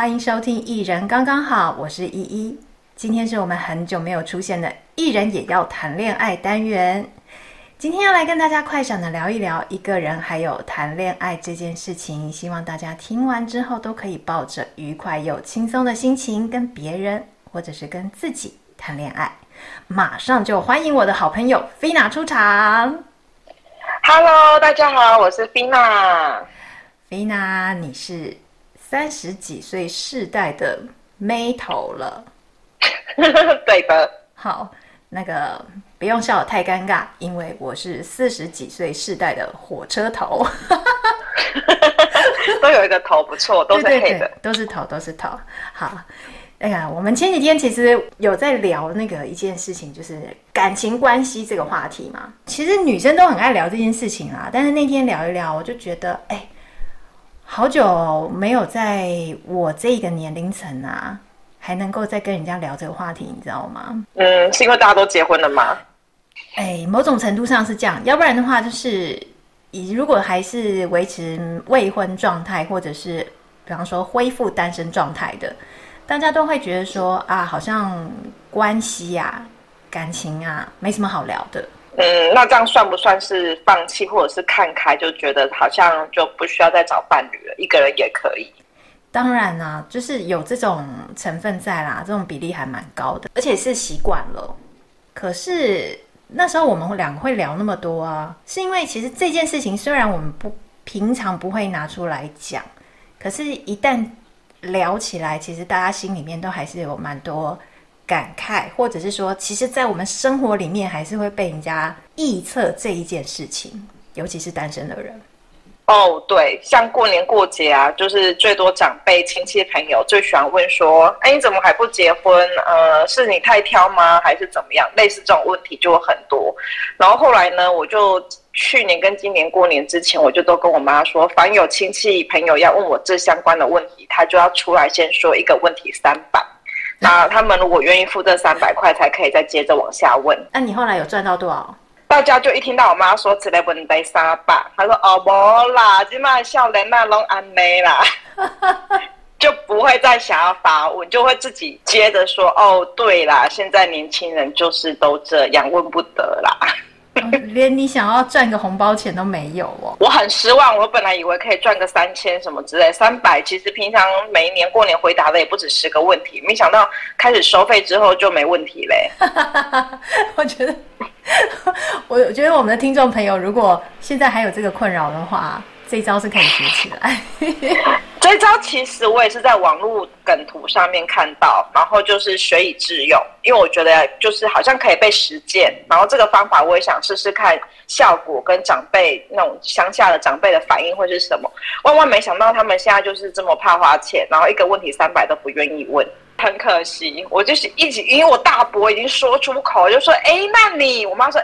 欢迎收听《艺人刚刚好》，我是依依。今天是我们很久没有出现的《艺人也要谈恋爱》单元。今天要来跟大家快闪的聊一聊一个人还有谈恋爱这件事情。希望大家听完之后都可以抱着愉快又轻松的心情，跟别人或者是跟自己谈恋爱。马上就欢迎我的好朋友菲娜出场。Hello，大家好，我是菲娜。菲娜，你是三十几岁世代的妹头了。对的，好，那个不用笑得太尴尬，因为我是四十几岁世代的火车头，都有一个头不错，都是黑的，对对对，都是头，都是头。好，哎呀，我们前几天其实有在聊那个一件事情，就是感情关系这个话题嘛。其实女生都很爱聊这件事情啊，但是那天聊一聊，我就觉得，哎，好久没有在我这个年龄层啊。还能够再跟人家聊这个话题，你知道吗？嗯，是因为大家都结婚了吗？哎，某种程度上是这样，要不然的话，就是以如果还是维持未婚状态，或者是比方说恢复单身状态的，大家都会觉得说啊，好像关系呀、啊、感情啊，没什么好聊的。嗯，那这样算不算是放弃，或者是看开，就觉得好像就不需要再找伴侣了，一个人也可以？当然啦、就是有这种成分在啦，这种比例还蛮高的，而且是习惯了。可是那时候我们两个会聊那么多啊，是因为其实这件事情虽然我们不平常不会拿出来讲，可是一旦聊起来，其实大家心里面都还是有蛮多感慨，或者是说，其实，在我们生活里面还是会被人家臆测这一件事情，尤其是单身的人。哦对，像过年过节啊，就是最多长辈、亲戚、朋友最喜欢问说：“哎，你怎么还不结婚？呃，是你太挑吗？还是怎么样？”类似这种问题就很多。然后后来呢，我就去年跟今年过年之前，我就都跟我妈说，凡有亲戚朋友要问我这相关的问题，他就要出来先说一个问题三百，那他们如果愿意付这三百块，才可以再接着往下问。那你后来有赚到多少？大家就一听到我妈说只来问题三百，她说哦不啦，今麦笑人那拢安内啦，就不会再想要发问，就会自己接着说哦对啦，现在年轻人就是都这样，问不得啦。连你想要赚个红包钱都没有哦，我很失望。我本来以为可以赚个三千什么之类，三百其实平常每一年过年回答的也不止十个问题，没想到开始收费之后就没问题嘞。我觉得，我觉得我们的听众朋友如果现在还有这个困扰的话。这一招是可以学起来。这一招其实我也是在网络梗图上面看到，然后就是学以致用，因为我觉得就是好像可以被实践。然后这个方法我也想试试看效果，跟长辈那种乡下的长辈的反应会是什么。万万没想到他们现在就是这么怕花钱，然后一个问题三百都不愿意问。很可惜，我就是一直因为我大伯已经说出口，就说：“哎，那你？”我妈说：“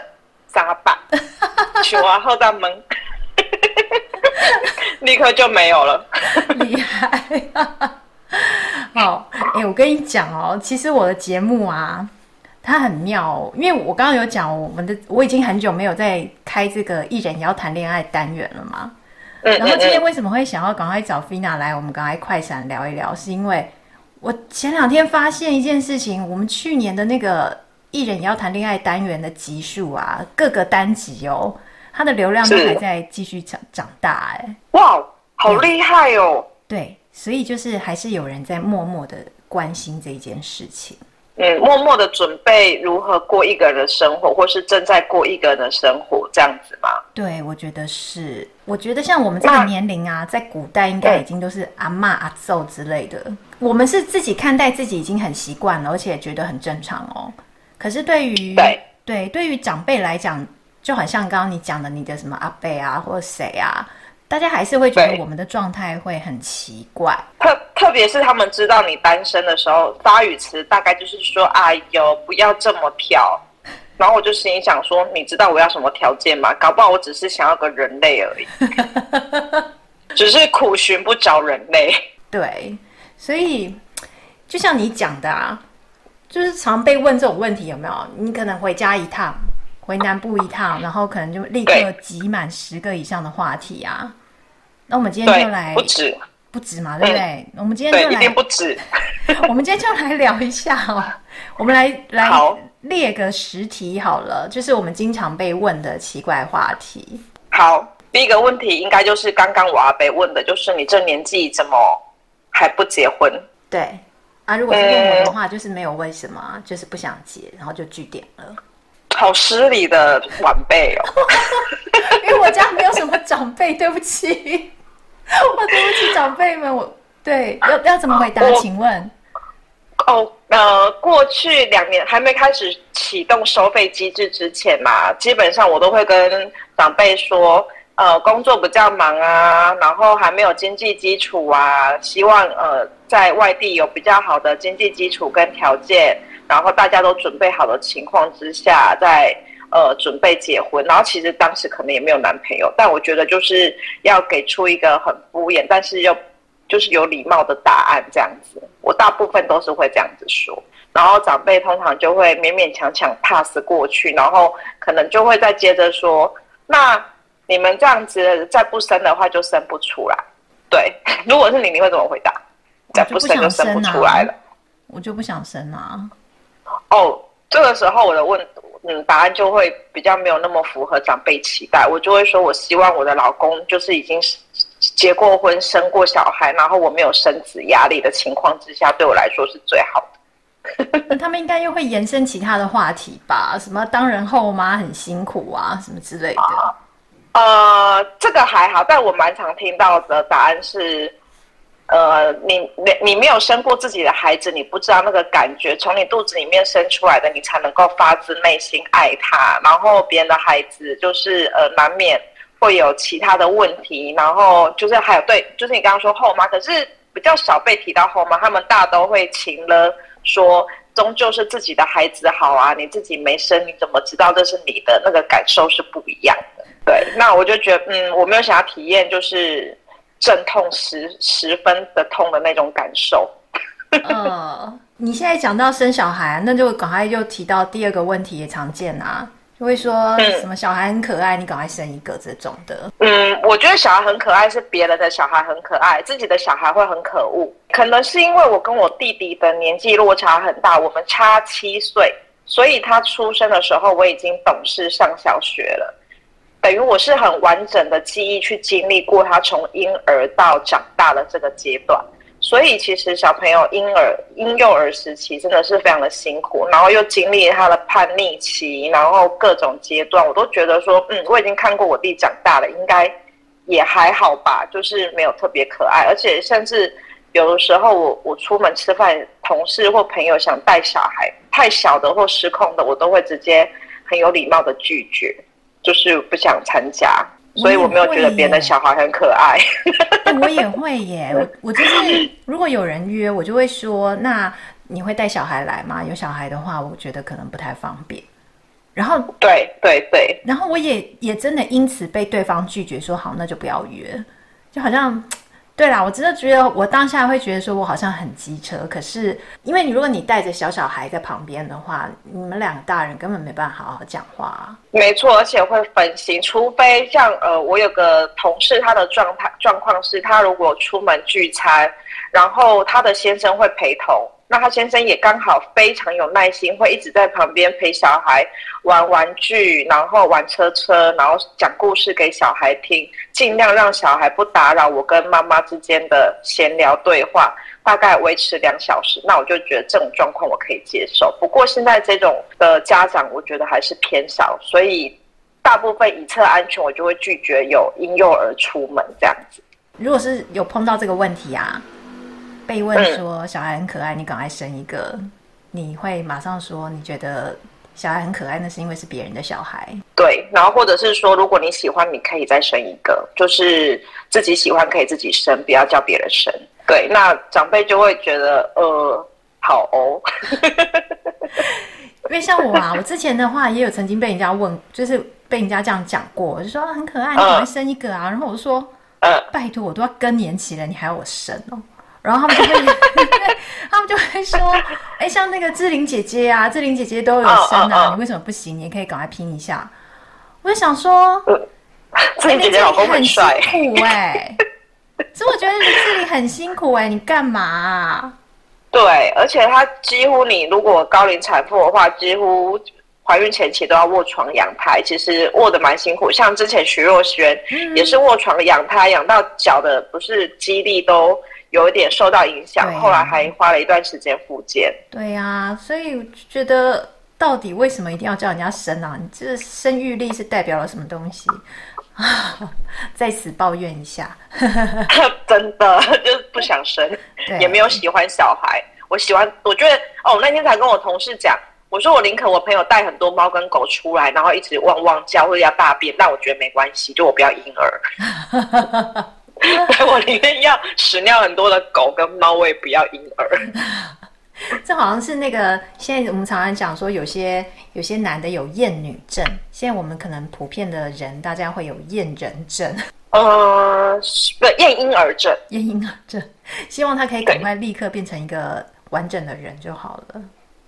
咋办？” 取完，后大门。立刻就没有了，厉害！好，哎、欸，我跟你讲哦，其实我的节目啊，它很妙哦，因为我刚刚有讲，我们的我已经很久没有在开这个艺人也要谈恋爱单元了嘛。然后今天为什么会想要赶快找菲娜来，我们赶快快闪聊一聊，是因为我前两天发现一件事情，我们去年的那个艺人也要谈恋爱单元的集数啊，各个单集哦。它的流量都还在继续长长大，哎，哇，好厉害哦！对，所以就是还是有人在默默的关心这一件事情，嗯，默默的准备如何过一个人的生活，或是正在过一个人的生活，这样子吗？对，我觉得是。我觉得像我们这个年龄啊，在古代应该已经都是阿骂阿揍之类的，我们是自己看待自己已经很习惯了，而且觉得很正常哦。可是对于对对，对于长辈来讲，就很像刚刚你讲的，你的什么阿贝啊，或者谁啊，大家还是会觉得我们的状态会很奇怪。特特别是他们知道你单身的时候，发语词大概就是说：“哎呦，不要这么挑。”然后我就心里想说：“你知道我要什么条件吗？搞不好我只是想要个人类而已，只是苦寻不着人类。”对，所以就像你讲的啊，就是常被问这种问题，有没有？你可能回家一趟。回南部一趟，然后可能就立刻挤满十个以上的话题啊。那我们今天就来，不止，不止嘛，对不对？嗯、我们今天就来，不止。我们今天就来聊一下哦，我们来来列个十题好了，就是我们经常被问的奇怪话题。好，第一个问题应该就是刚刚我要被问的，就是你这年纪怎么还不结婚？对啊，如果是问我的话，嗯、就是没有为什么，就是不想结，然后就据点了。好失礼的晚辈哦，因为我家没有什么长辈，对不起，我对不起长辈们，我对要要怎么回答？请问？哦，呃，过去两年还没开始启动收费机制之前嘛，基本上我都会跟长辈说，呃，工作比较忙啊，然后还没有经济基础啊，希望呃在外地有比较好的经济基础跟条件。然后大家都准备好的情况之下，在呃准备结婚，然后其实当时可能也没有男朋友，但我觉得就是要给出一个很敷衍，但是又就是有礼貌的答案这样子。我大部分都是会这样子说，然后长辈通常就会勉勉强强 pass 过去，然后可能就会再接着说：“那你们这样子再不生的话，就生不出来。”对，如果是你，你会怎么回答？再不生就生不出来了。我就不想生啊。哦，这个时候我的问，嗯，答案就会比较没有那么符合长辈期待。我就会说，我希望我的老公就是已经结过婚、生过小孩，然后我没有生子压力的情况之下，对我来说是最好的。他们应该又会延伸其他的话题吧？什么当人后妈很辛苦啊，什么之类的。呃，这个还好，但我蛮常听到的答案是。呃，你你你没有生过自己的孩子，你不知道那个感觉。从你肚子里面生出来的，你才能够发自内心爱他。然后别人的孩子就是呃，难免会有其他的问题。然后就是还有对，就是你刚刚说后妈，可是比较少被提到后妈，他们大都会情了说，终究是自己的孩子好啊，你自己没生，你怎么知道这是你的？那个感受是不一样的。对，那我就觉得，嗯，我没有想要体验，就是。阵痛十十分的痛的那种感受。呃，你现在讲到生小孩，那就赶快又提到第二个问题，也常见啊，就会说什么小孩很可爱，嗯、你赶快生一个这种的。嗯，我觉得小孩很可爱是别人的小孩很可爱，自己的小孩会很可恶。可能是因为我跟我弟弟的年纪落差很大，我们差七岁，所以他出生的时候我已经懂事上小学了。等于我是很完整的记忆去经历过他从婴儿到长大的这个阶段，所以其实小朋友婴儿婴幼儿时期真的是非常的辛苦，然后又经历他的叛逆期，然后各种阶段，我都觉得说，嗯，我已经看过我弟长大了，应该也还好吧，就是没有特别可爱，而且甚至有的时候我我出门吃饭，同事或朋友想带小孩太小的或失控的，我都会直接很有礼貌的拒绝。就是不想参加，所以我没有觉得别人的小孩很可爱。我也 会耶，我我就是如果有人约，我就会说：那你会带小孩来吗？有小孩的话，我觉得可能不太方便。然后对对对，然后我也也真的因此被对方拒绝，说好，那就不要约，就好像。对啦，我真的觉得我当下会觉得说，我好像很机车。可是，因为你如果你带着小小孩在旁边的话，你们两个大人根本没办法好好讲话啊。没错，而且会分心，除非像呃，我有个同事，他的状态状况是他如果出门聚餐，然后他的先生会陪同。那他先生也刚好非常有耐心，会一直在旁边陪小孩玩玩具，然后玩车车，然后讲故事给小孩听，尽量让小孩不打扰我跟妈妈之间的闲聊对话，大概维持两小时。那我就觉得这种状况我可以接受。不过现在这种的家长，我觉得还是偏少，所以大部分以策安全，我就会拒绝有婴幼儿出门这样子。如果是有碰到这个问题啊。被问说小孩很可爱，你赶快生一个，嗯、你会马上说你觉得小孩很可爱，那是因为是别人的小孩。对，然后或者是说，如果你喜欢，你可以再生一个，就是自己喜欢可以自己生，不要叫别人生。对，那长辈就会觉得呃，好哦。因为像我啊，我之前的话也有曾经被人家问，就是被人家这样讲过，我就说很可爱，你赶快生一个啊。嗯、然后我就说，呃，拜托，我都要更年期了，你还要我生哦？然后他们就会，他们就会说：“哎，像那个志玲姐姐啊，志玲姐姐都有生啊，你为什么不行？你也可以赶快拼一下。”我就想说，志玲姐姐老公很帅，哎，所以我觉得志玲很辛苦哎、欸，你干嘛、啊？对，而且她几乎你如果高龄产妇的话，几乎怀孕前期都要卧床养胎，其实卧的蛮辛苦。像之前徐若瑄也是卧床养胎，养到脚的不是肌力都有一点受到影响，啊、后来还花了一段时间复健。对呀、啊，所以觉得到底为什么一定要叫人家生啊？你这生育力是代表了什么东西？啊，在此抱怨一下，真的就是不想生，也没有喜欢小孩。我喜欢，我觉得哦，我那天才跟我同事讲，我说我宁可我朋友带很多猫跟狗出来，然后一直汪汪叫或者要大便，但我觉得没关系，就我不要婴儿。我宁愿要屎尿很多的狗跟猫，我也不要婴儿。这好像是那个，现在我们常常讲说，有些有些男的有厌女症，现在我们可能普遍的人，大家会有厌人症，呃，不，厌婴儿症，厌婴儿症，希望他可以赶快立刻变成一个完整的人就好了。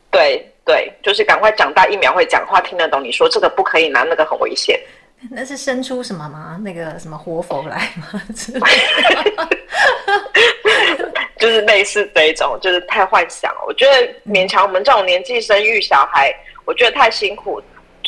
对对，就是赶快长大，一秒会讲话，听得懂你说这个不可以拿，那个很危险。那是生出什么吗？那个什么活佛来吗？就是类似这一种，就是太幻想了。我觉得勉强我们这种年纪生育小孩，我觉得太辛苦。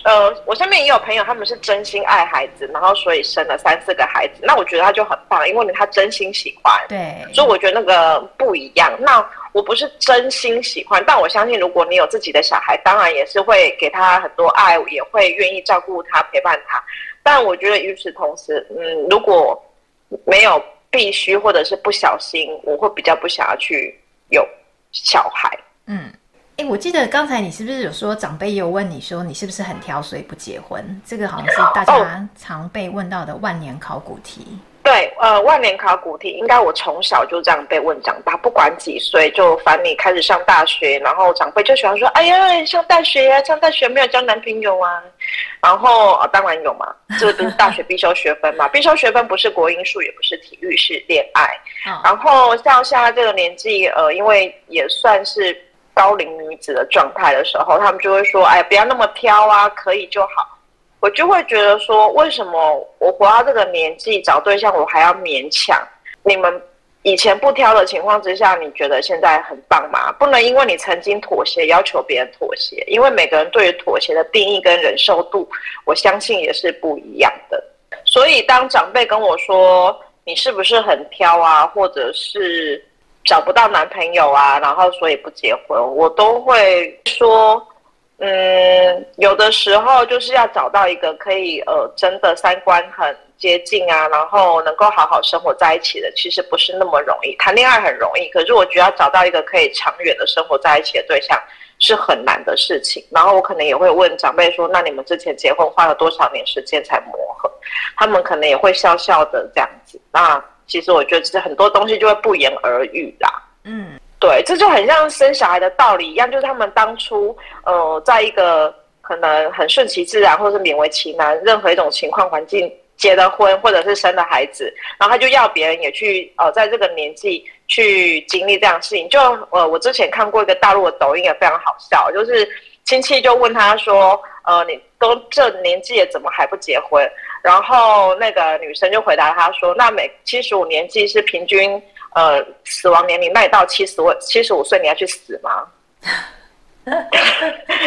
呃，我身边也有朋友，他们是真心爱孩子，然后所以生了三四个孩子。那我觉得他就很棒，因为他真心喜欢。对，所以我觉得那个不一样。那我不是真心喜欢，但我相信，如果你有自己的小孩，当然也是会给他很多爱，也会愿意照顾他、陪伴他。但我觉得与此同时，嗯，如果没有必须或者是不小心，我会比较不想要去有小孩。嗯，哎，我记得刚才你是不是有说长辈也有问你说你是不是很挑，所以不结婚？这个好像是大家常被问到的万年考古题。对，呃，万年考古题，应该我从小就这样被问长大，不管几岁，就烦你开始上大学，然后长辈就喜欢说：“哎呀，上大学呀，上大学没有交男朋友啊？”然后当然有嘛，这不是大学必修学分嘛？必修学分不是国英数，也不是体育，是恋爱。哦、然后像现在这个年纪，呃，因为也算是高龄女子的状态的时候，他们就会说：“哎，不要那么挑啊，可以就好。”我就会觉得说，为什么我活到这个年纪找对象，我还要勉强？你们以前不挑的情况之下，你觉得现在很棒吗？不能因为你曾经妥协，要求别人妥协，因为每个人对于妥协的定义跟忍受度，我相信也是不一样的。所以当长辈跟我说你是不是很挑啊，或者是找不到男朋友啊，然后所以不结婚，我都会说。嗯，有的时候就是要找到一个可以呃，真的三观很接近啊，然后能够好好生活在一起的，其实不是那么容易。谈恋爱很容易，可是我觉得要找到一个可以长远的生活在一起的对象是很难的事情。然后我可能也会问长辈说：“那你们之前结婚花了多少年时间才磨合？”他们可能也会笑笑的这样子。那其实我觉得，其实很多东西就会不言而喻啦。嗯。对，这就很像生小孩的道理一样，就是他们当初，呃，在一个可能很顺其自然，或是勉为其难，任何一种情况环境结了婚，或者是生了孩子，然后他就要别人也去，呃，在这个年纪去经历这样的事情。就呃，我之前看过一个大陆的抖音，也非常好笑，就是亲戚就问他说，呃，你都这年纪了，怎么还不结婚？然后那个女生就回答他说，那每七十五年纪是平均。呃，死亡年龄，那你到七十五七十五岁你要去死吗？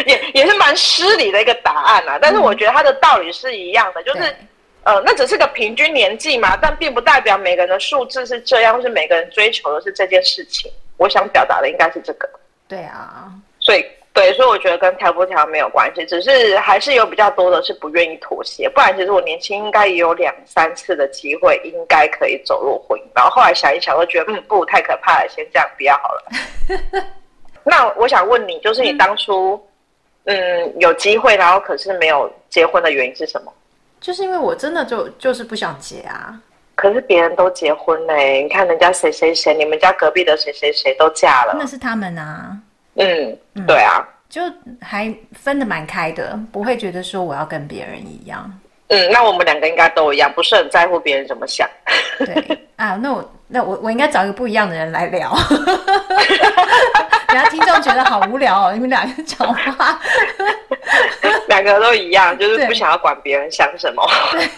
也也是蛮失礼的一个答案啊。但是我觉得他的道理是一样的，就是呃，那只是个平均年纪嘛，但并不代表每个人的数字是这样，或是每个人追求的是这件事情。我想表达的应该是这个。对啊，所以。对，所以我觉得跟挑不挑没有关系，只是还是有比较多的是不愿意妥协。不然，其实我年轻应该也有两三次的机会，应该可以走入婚姻。然后后来想一想，都觉得嗯，不太可怕了，先这样不要好了。那我想问你，就是你当初嗯，嗯有机会，然后可是没有结婚的原因是什么？就是因为我真的就就是不想结啊。可是别人都结婚嘞，你看人家谁谁谁，你们家隔壁的谁谁谁都嫁了，那是他们啊。嗯，对啊，就还分的蛮开的，不会觉得说我要跟别人一样。嗯，那我们两个应该都一样，不是很在乎别人怎么想。对 啊，那我那我我应该找一个不一样的人来聊，等下听众觉得好无聊哦，你们两个讲话。两个都一样，就是不想要管别人想什么。对，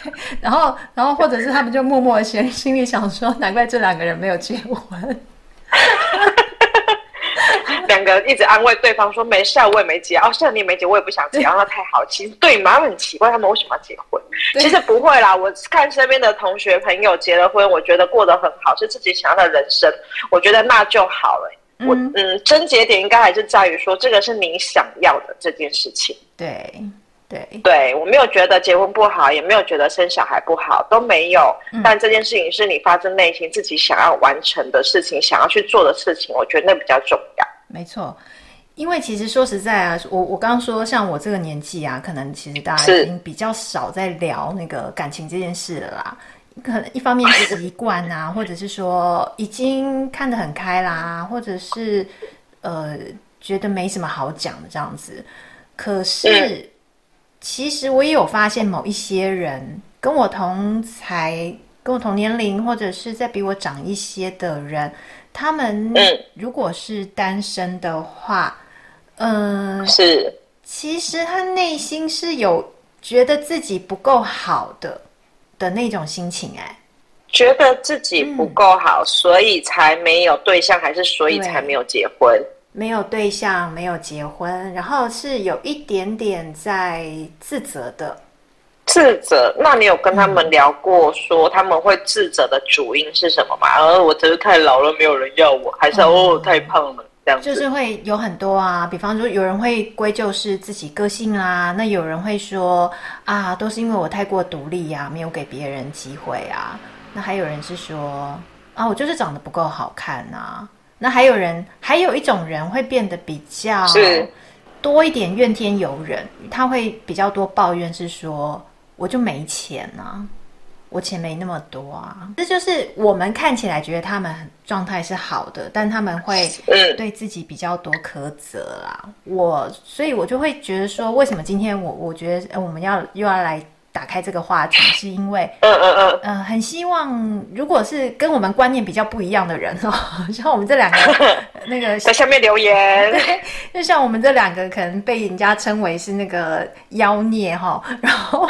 然后，然后或者是他们就默默的心心里想说，难怪这两个人没有结婚。两个一直安慰对方说没事，我也没结。哦，是你没结，我也不想结。然后太好，其实对，妈很奇怪，他们为什么要结婚？其实不会啦，我看身边的同学朋友结了婚，我觉得过得很好，是自己想要的人生，我觉得那就好了。我嗯，症结点应该还是在于说，这个是你想要的这件事情。对对对，我没有觉得结婚不好，也没有觉得生小孩不好，都没有。嗯、但这件事情是你发自内心自己想要完成的事情，想要去做的事情，我觉得那比较重要。没错，因为其实说实在啊，我我刚刚说，像我这个年纪啊，可能其实大家已经比较少在聊那个感情这件事了啦。可能一方面是习惯啊，或者是说已经看得很开啦，或者是呃觉得没什么好讲的这样子。可是其实我也有发现，某一些人跟我同才、跟我同年龄，或者是再比我长一些的人，他们如果是单身的话，嗯、呃，是其实他内心是有觉得自己不够好的。的那种心情，哎，觉得自己不够好，嗯，所以才没有对象，还是所以才没有结婚？没有对象，没有结婚，然后是有一点点在自责的。自责？那你有跟他们聊过，说他们会自责的主因是什么吗？而、嗯、我只是太老了，没有人要我，还是哦太胖了？这样就是会有很多啊，比方说有人会归咎是自己个性啦，那有人会说啊，都是因为我太过独立呀，没有给别人机会啊。那还有人是说啊，我就是长得不够好看啊。那还有人，还有一种人会变得比较多一点怨天尤人，他会比较多抱怨，是说我就没钱啊。我钱没那么多啊，这就是我们看起来觉得他们状态是好的，但他们会对自己比较多苛责啦。我所以，我就会觉得说，为什么今天我我觉得我们要又要来。打开这个话题，是因为，嗯嗯嗯，呃，很希望，如果是跟我们观念比较不一样的人哦，像我们这两个，那个在下面留言，对，就像我们这两个，可能被人家称为是那个妖孽哈，然后，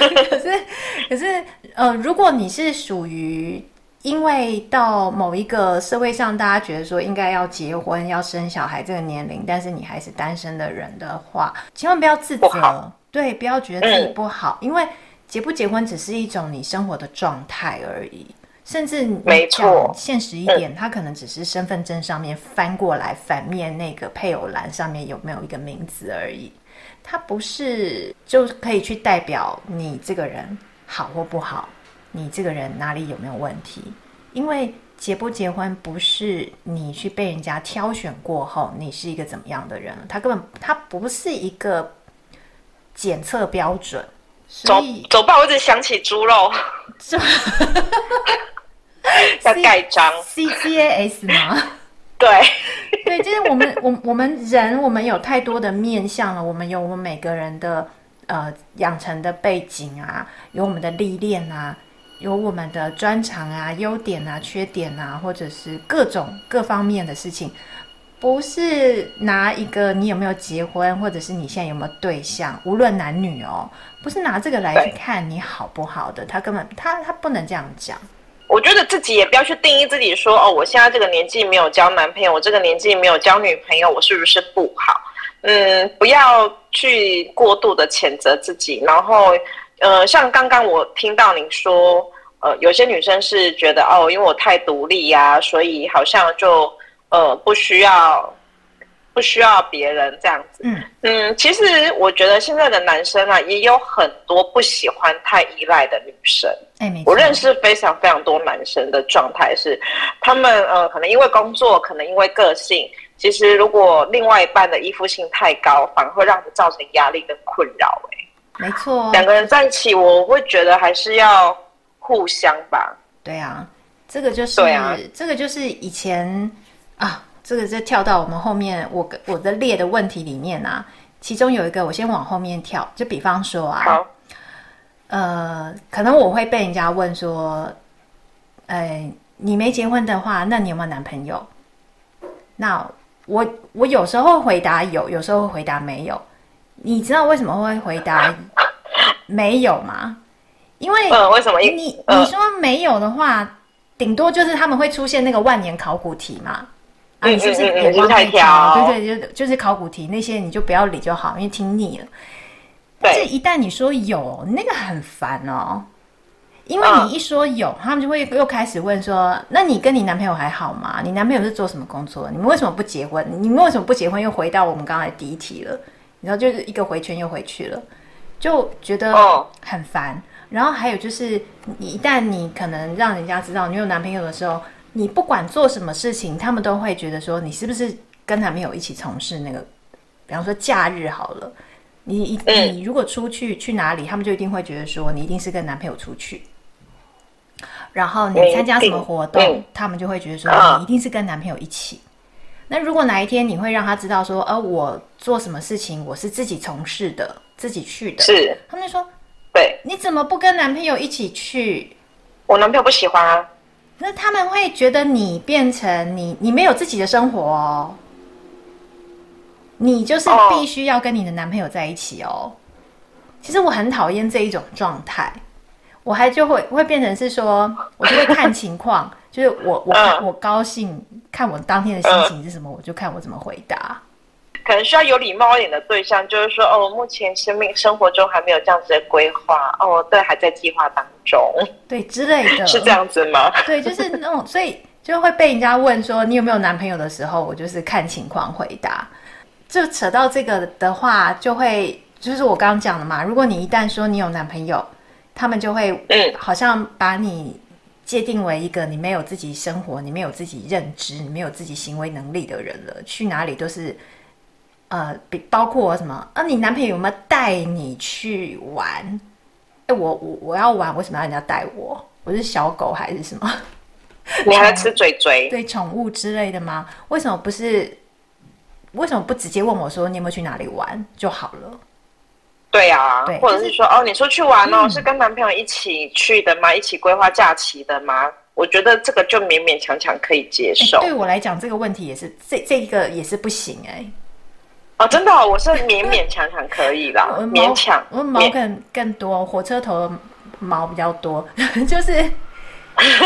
可是，可是，呃，如果你是属于因为到某一个社会上，大家觉得说应该要结婚、要生小孩这个年龄，但是你还是单身的人的话，千万不要自责。对，不要觉得自己不好，嗯，因为结不结婚只是一种你生活的状态而已。甚至没错，现实一点，他可能只是身份证上面翻过来反面那个配偶栏上面有没有一个名字而已。他不是就可以去代表你这个人好或不好，你这个人哪里有没有问题？因为结不结婚不是你去被人家挑选过后，你是一个怎么样的人，他根本他不是一个。检测标准，走走吧，我只想起猪肉，要盖章，C C A S 吗？对，对，就是我们，我我们人，我们有太多的面相了，我们有我们每个人的呃养成的背景啊，有我们的历练啊，有我们的专长啊、优点啊、缺点啊，或者是各种各方面的事情。不是拿一个你有没有结婚，或者是你现在有没有对象，无论男女哦，不是拿这个来去看你好不好的，他根本他他不能这样讲。我觉得自己也不要去定义自己说哦，我现在这个年纪没有交男朋友，我这个年纪没有交女朋友，我是不是不好？嗯，不要去过度的谴责自己。然后，呃，像刚刚我听到您说，呃，有些女生是觉得哦，因为我太独立呀、所以好像就。呃，不需要，不需要别人这样子。嗯嗯，其实我觉得现在的男生啊，也有很多不喜欢太依赖的女生。我认识非常非常多男生的状态是，他们呃，可能因为工作，可能因为个性，其实如果另外一半的依附性太高，反而会让你造成压力跟困扰。哎，没错。两个人在一起，我会觉得还是要互相吧。对啊，这个就是，对啊，这个就是以前。啊，这个就跳到我们后面我我的列的问题里面啊，其中有一个我先往后面跳，就比方说啊，好，呃，可能我会被人家问说，呃，你没结婚的话，那你有没有男朋友？那我我有时候回答有，有时候会回答没有，你知道为什么会回答没有吗？因为嗯，为什么？你你说没有的话，顶多就是他们会出现那个万年考古题嘛。啊，你是不是眼光太挑？对对，就就是考古题那些你就不要理就好，因为听腻了。但是一旦你说有，那个很烦哦。因为你一说有，他们就会又开始问说：“那你跟你男朋友还好吗？你男朋友是做什么工作？你们为什么不结婚？你们为什么不结婚？”又回到我们刚才第一题了，你知道就是一个回圈又回去了，就觉得很烦。然后还有就是，你一旦你可能让人家知道你有男朋友的时候，你不管做什么事情，他们都会觉得说你是不是跟男朋友一起从事那个，比方说假日好了，你你如果出去去哪里，他们就一定会觉得说你一定是跟男朋友出去。然后你参加什么活动，嗯、他们就会觉得说你一定是跟男朋友一起。嗯、那如果哪一天你会让他知道说，呃，我做什么事情我是自己从事的，自己去的，是他们就说，对，你怎么不跟男朋友一起去？我男朋友不喜欢啊。那他们会觉得你变成你，你没有自己的生活哦，你就是必须要跟你的男朋友在一起哦。其实我很讨厌这一种状态。我还就会会变成是说，我就会看情况，就是我我看我高兴，看我当天的心情是什么，我就看我怎么回答。可能需要有礼貌一点的对象，就是说，哦，目前生命生活中还没有这样子的规划，哦，对，还在计划当中，对之类的，是这样子吗？对，就是那种，所以就会被人家问说你有没有男朋友的时候，我就是看情况回答。就扯到这个的话，就会就是我刚刚讲的嘛，如果你一旦说你有男朋友。他们就会，嗯，好像把你界定为一个你没有自己生活、你没有自己认知、你没有自己行为能力的人了。去哪里都是，呃，比包括什么？啊，你男朋友有没有带你去玩？哎，我我我要玩，为什么要人家带我？我是小狗还是什么？你还吃嘴嘴？对，宠物之类的吗？为什么不是？为什么不直接问我说你有没有去哪里玩就好了？对啊，对，或者是说，哦，你出去玩哦，嗯，是跟男朋友一起去的吗？一起规划假期的吗？我觉得这个就勉勉强强可以接受。对我来讲，这个问题也是这这一个也是不行哎。哦，真的，我是勉勉强强可以啦，勉强。我毛更更多，火车头毛比较多，就是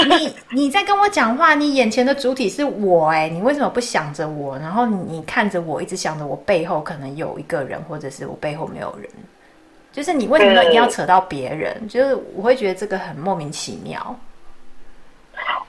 你你在跟我讲话，你眼前的主体是我哎，你为什么不想着我？然后你看着我，一直想着我背后可能有一个人，或者是我背后没有人。就是你为什么一定要扯到别人？嗯，就是我会觉得这个很莫名其妙。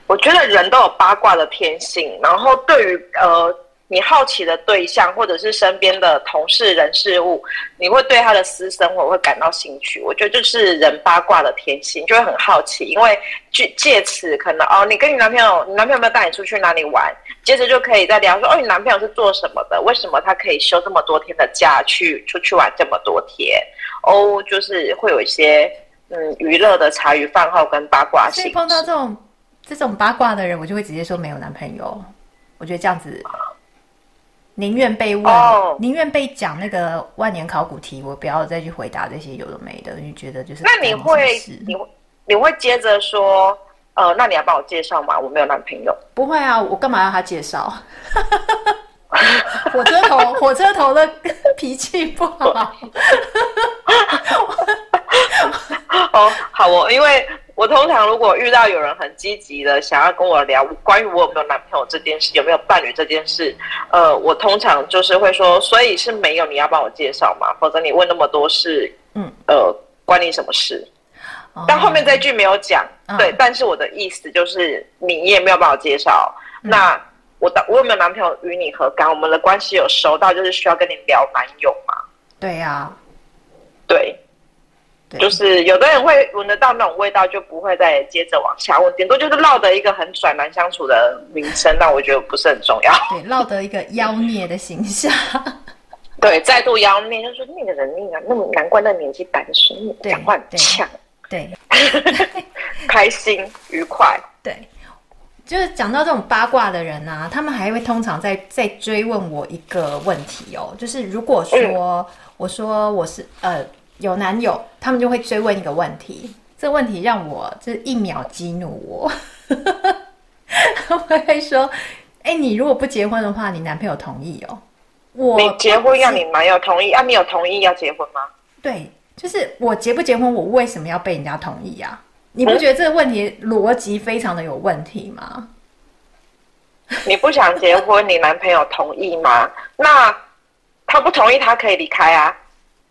我觉得人都有八卦的天性，然后对于呃你好奇的对象或者是身边的同事人事物，你会对他的私生活会感到兴趣。我觉得就是人八卦的天性，就会很好奇，因为借借此可能哦，你跟你男朋友，你男朋友有没有带你出去哪里玩？接着就可以再聊说哦，你男朋友是做什么的？为什么他可以休这么多天的假去出去玩这么多天？哦，就是会有一些嗯娱乐的茶余饭后跟八卦性。所以碰到这种这种八卦的人，我就会直接说没有男朋友。我觉得这样子，宁愿被问，哦、宁愿被讲那个万年考古题，我不要再去回答这些有的没的。你觉得就是？那你会你会你会接着说呃，那你要帮我介绍吗？我没有男朋友。不会啊，我干嘛要他介绍？火车头，火车头的脾气不好。哦，好哦，因为我通常如果遇到有人很积极的想要跟我聊关于我有没有男朋友这件事，有没有伴侣这件事，呃，我通常就是会说，所以是没有，你要帮我介绍嘛？否则你问那么多事，嗯，呃，关你什么事？哦、但后面这句没有讲，嗯、对，但是我的意思就是你也没有帮我介绍，嗯、那。我的我有没有男朋友与你何干？我们的关系有熟到就是需要跟你聊男友吗？对呀、啊，对，就是有的人会闻得到那种味道，就不会再接着往下问，顶多就是落得一个很拽难相处的名声，那我觉得不是很重要。对，落得一个妖孽的形象。对，再度妖孽，就说那个人命啊，那么难怪那年纪单身，讲话很呛，对，开心愉快，对。就是讲到这种八卦的人啊，他们还会通常在在追问我一个问题哦，就是如果说、嗯、我说我是呃有男友，他们就会追问一个问题，这个问题让我就是一秒激怒我，他们会说：“哎、欸，你如果不结婚的话，你男朋友同意哦？”我你结婚要你男友同意啊？你有同意要结婚吗？对，就是我结不结婚，我为什么要被人家同意啊？你不觉得这个问题逻辑非常的有问题吗？你不想结婚，你男朋友同意吗？那他不同意，他可以离开啊。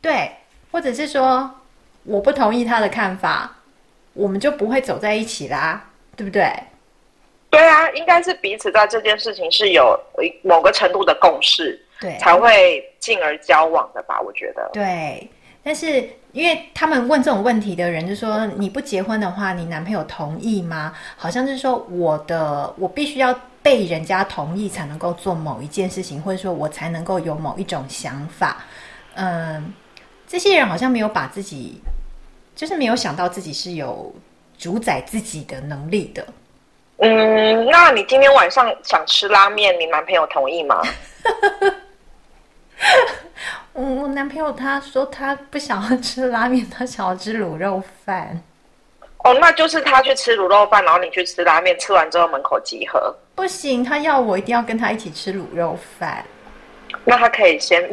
对，或者是说我不同意他的看法，我们就不会走在一起啦，对不对？对啊，应该是彼此在这件事情是有某个程度的共识，对，才会进而交往的吧？我觉得。对，但是因为他们问这种问题的人就说，你不结婚的话，你男朋友同意吗？好像是说我的，我必须要被人家同意才能够做某一件事情，或者说我才能够有某一种想法。嗯，这些人好像没有把自己，就是没有想到自己是有主宰自己的能力的。嗯，那你今天晚上想吃拉面，你男朋友同意吗？我我男朋友他说他不想要吃拉面，他想要吃卤肉饭。哦，那就是他去吃卤肉饭，然后你去吃拉面，吃完之后门口集合。不行，他要我一定要跟他一起吃卤肉饭。那他可以先。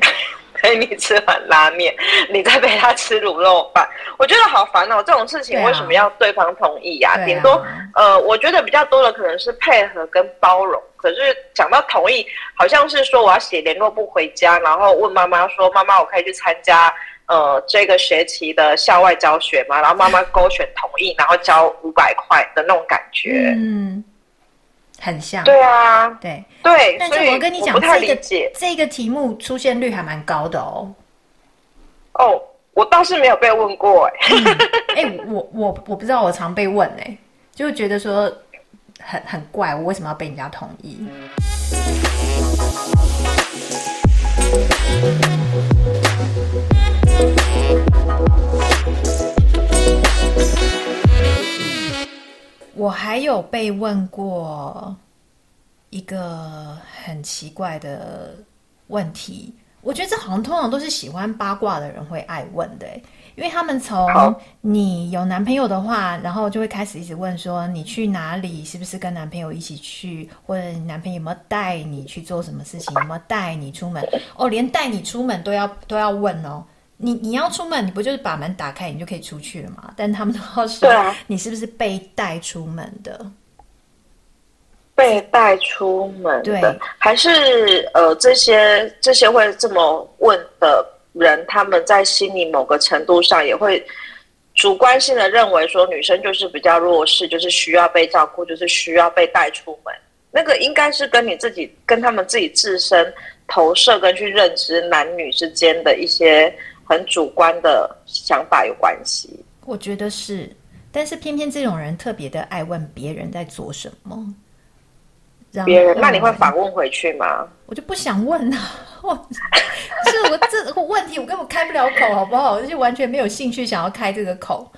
陪你吃碗拉面，你再陪他吃卤肉饭，我觉得好烦哦。这种事情为什么要对方同意呀、啊？顶、啊、多呃，我觉得比较多的可能是配合跟包容。可是讲到同意，好像是说我要写联络簿回家，然后问妈妈说：“妈妈，我可以去参加呃这个学期的校外教学吗？”然后妈妈勾选同意，然后交五百块的那种感觉。嗯。很像，对啊，对对，但是我跟你讲，这个这个题目出现率还蛮高的哦。哦，我倒是没有被问过哎。哎、嗯欸，我我我不知道，我常被问哎，就觉得说很很怪，我为什么要被人家同意？我还有被问过一个很奇怪的问题，我觉得这好像通常都是喜欢八卦的人会爱问的，因为他们从你有男朋友的话，然后就会开始一直问说你去哪里，是不是跟男朋友一起去，或者你男朋友有没有带你去做什么事情，有没有带你出门，哦，连带你出门都要都要问哦。你你要出门，你不就是把门打开，你就可以出去了吗？但他们都要说，你是不是被带出门的？被带出门的，对，还是呃，这些这些会这么问的人，他们在心里某个程度上也会主观性的认为说，女生就是比较弱势，就是需要被照顾，就是需要被带出门。那个应该是跟你自己跟他们自己自身投射跟去认知男女之间的一些。很主观的想法有关系，我觉得是，但是偏偏这种人特别的爱问别人在做什么。别人，那你会反问回去吗？我就不想问啊，我这我这个问题我根本开不了口，好不好？我就完全没有兴趣想要开这个口。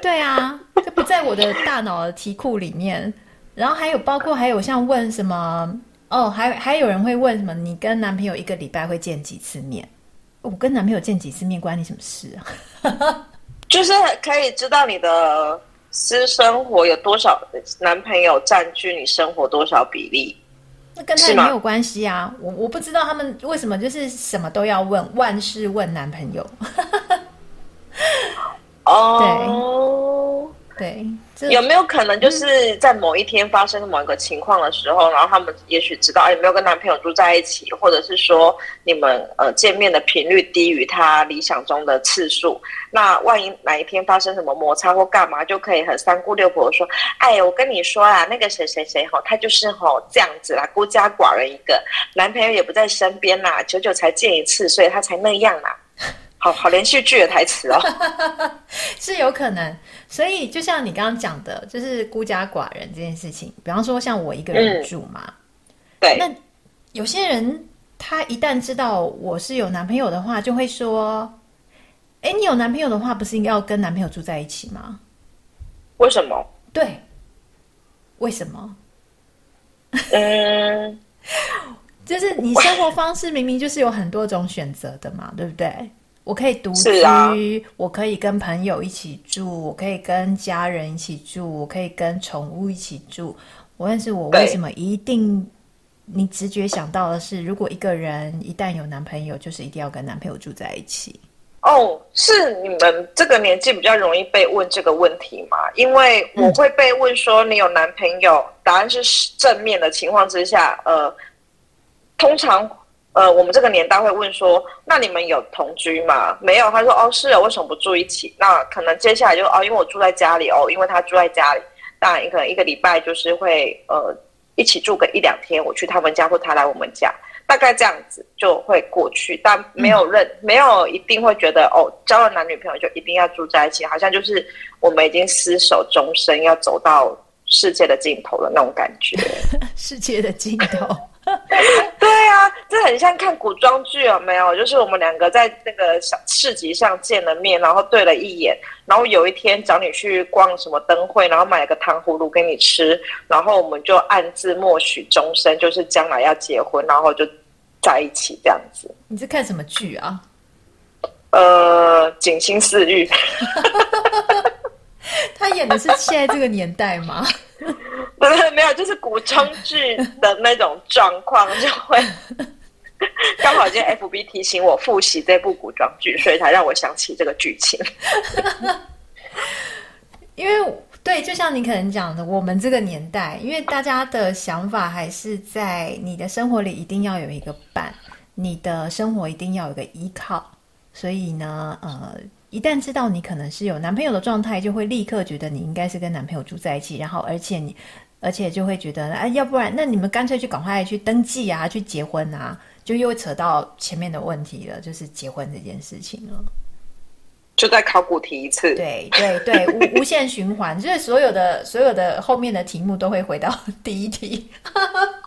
对啊，这不在我的大脑的题库里面。然后还有包括还有像问什么哦，还还有人会问什么？你跟男朋友一个礼拜会见几次面？我跟男朋友见几次面，关你什么事啊？就是可以知道你的私生活有多少，男朋友占据你生活多少比例？那跟他也没有关系啊。我我不知道他们为什么就是什么都要问，万事问男朋友。哦，对。有没有可能就是在某一天发生某一个情况的时候，然后他们也许知道，哎，有没有跟男朋友住在一起，或者是说你们呃见面的频率低于他理想中的次数？那万一哪一天发生什么摩擦或干嘛，就可以很三姑六婆说，哎，我跟你说啦，那个谁谁谁吼，他就是吼这样子啦，孤家寡人一个，男朋友也不在身边啦，久久才见一次，所以他才那样啦。好好连续剧的台词哦，是有可能。所以就像你刚刚讲的，就是孤家寡人这件事情。比方说，像我一个人住嘛，嗯、对。那有些人他一旦知道我是有男朋友的话，就会说：“哎，你有男朋友的话，不是应该要跟男朋友住在一起吗？”为什么？对，为什么？嗯，就是你生活方式明明就是有很多种选择的嘛，对不对？我可以独居，啊，我可以跟朋友一起住，我可以跟家人一起住，我可以跟宠物一起住。我但是我为什么一定你直觉想到的是，如果一个人一旦有男朋友，就是一定要跟男朋友住在一起？哦，是你们这个年纪比较容易被问这个问题吗？因为我会被问说你有男朋友，嗯、答案是正面的情况之下，呃，通常呃我们这个年代会问说，那你们有同居吗？没有，他说哦是啊，为什么不住一起？那可能接下来就哦，因为我住在家里哦，因为他住在家里，当然可能一个礼拜就是会呃一起住个一两天，我去他们家或他来我们家。大概这样子就会过去，但没有认，嗯、没有一定会觉得哦，交了男女朋友就一定要住在一起，好像就是我们已经厮守终身，要走到世界的尽头的那种感觉。世界的尽头，对啊，这很像看古装剧，有没有？就是我们两个在那个小市集上见了面，然后对了一眼，然后有一天找你去逛什么灯会，然后买了个糖葫芦给你吃，然后我们就暗自默许终身，就是将来要结婚，然后就。在一起这样子，你是看什么剧啊？呃，锦心似玉。他演的是现在这个年代吗？没有，就是古装剧的那种状况，就会 刚好今天 FB 提醒我复习这部古装剧，所以才让我想起这个剧情。因为。对，就像你可能讲的，我们这个年代，因为大家的想法还是在你的生活里一定要有一个伴，你的生活一定要有一个依靠，所以呢，呃，一旦知道你可能是有男朋友的状态，就会立刻觉得你应该是跟男朋友住在一起，然后而且你，而且就会觉得，哎，要不然那你们干脆去赶快去登记啊，去结婚啊，就又扯到前面的问题了，就是结婚这件事情了。就再考古题一次，对对对，无无限循环，就是所有的所有的后面的题目都会回到第一题。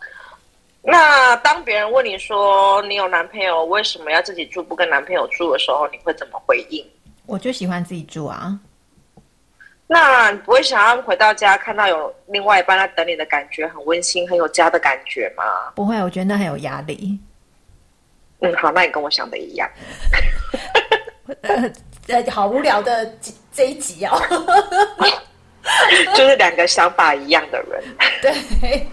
那当别人问你说你有男朋友，为什么要自己住不跟男朋友住的时候，你会怎么回应？我就喜欢自己住啊。那你不会想要回到家看到有另外一半在等你的感觉，很温馨，很有家的感觉吗？不会，我觉得那很有压力。嗯，好，那你跟我想的一样。好无聊的这一集哦，就是两个想法一样的人。对，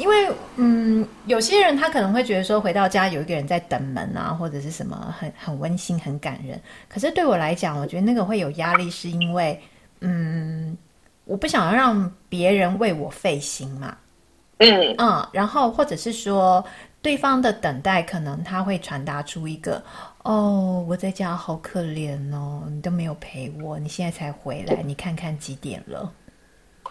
因为嗯，有些人他可能会觉得说，回到家有一个人在等门啊，或者是什么很很温馨、很感人。可是对我来讲，我觉得那个会有压力，是因为嗯，我不想要让别人为我费心嘛。嗯嗯，然后或者是说，对方的等待可能他会传达出一个。哦，我在家好可怜哦，你都没有陪我，你现在才回来，你看看几点了？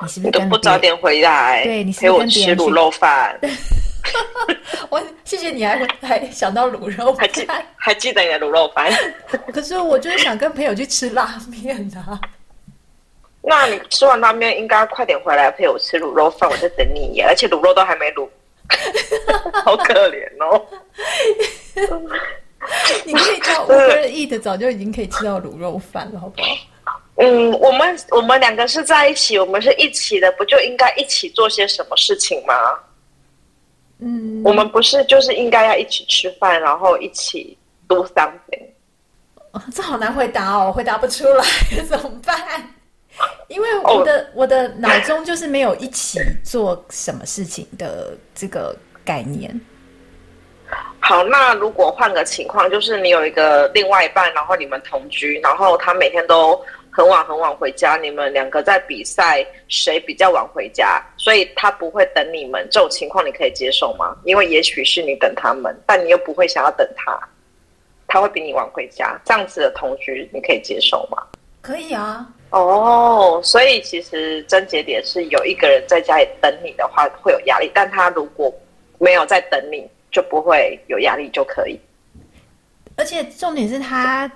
你是不是跟都不早点回来？对，你是陪我吃卤肉饭。我谢谢你还还想到卤肉饭，还记还记得你的卤肉饭。可是我就是想跟朋友去吃拉面啊。那你吃完拉面应该快点回来陪我吃卤肉饭，我在等你耶，而且卤肉都还没卤，好可怜哦。你可以叫 Uber Eats，早就已经可以吃到卤肉饭了，好不好？嗯，我们我们两个是在一起，我们是一起的，不就应该一起做些什么事情吗？嗯，我们不是就是应该要一起吃饭，然后一起 do something？哦，这好难回答哦，回答不出来怎么办？因为我的、哦、我的脑中就是没有一起做什么事情的这个概念。好，那如果换个情况，就是你有一个另外一半，然后你们同居，然后他每天都很晚很晚回家，你们两个在比赛谁比较晚回家，所以他不会等你们，这种情况你可以接受吗？因为也许是你等他们，但你又不会想要等他，他会比你晚回家，这样子的同居你可以接受吗？可以啊。哦，所以其实症结点是有一个人在家里等你的话会有压力，但他如果没有在等你。就不会有压力就可以，而且重点是他